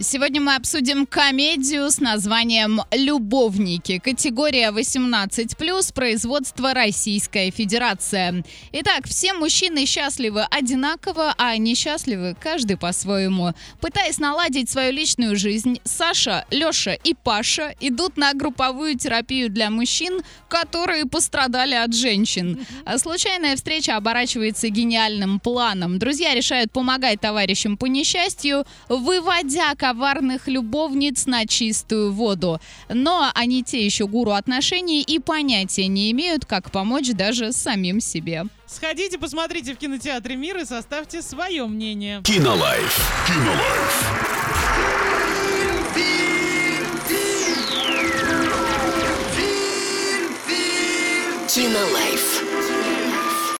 Сегодня мы обсудим комедию с названием «Любовники». Категория 18+, производство Российская Федерация. Итак, все мужчины счастливы одинаково, а несчастливы каждый по-своему. Пытаясь наладить свою личную жизнь, Саша, Леша и Паша идут на групповую терапию для мужчин, которые пострадали от женщин. Случайная встреча оборачивается гениальным планом. Друзья решают помогать товарищам по несчастью, выводя коварных любовниц на чистую воду. Но они те еще гуру отношений и понятия не имеют, как помочь даже самим себе. Сходите, посмотрите в кинотеатре «Мир» и составьте свое мнение. Кинолайф. Кинолайф. Кинолайф.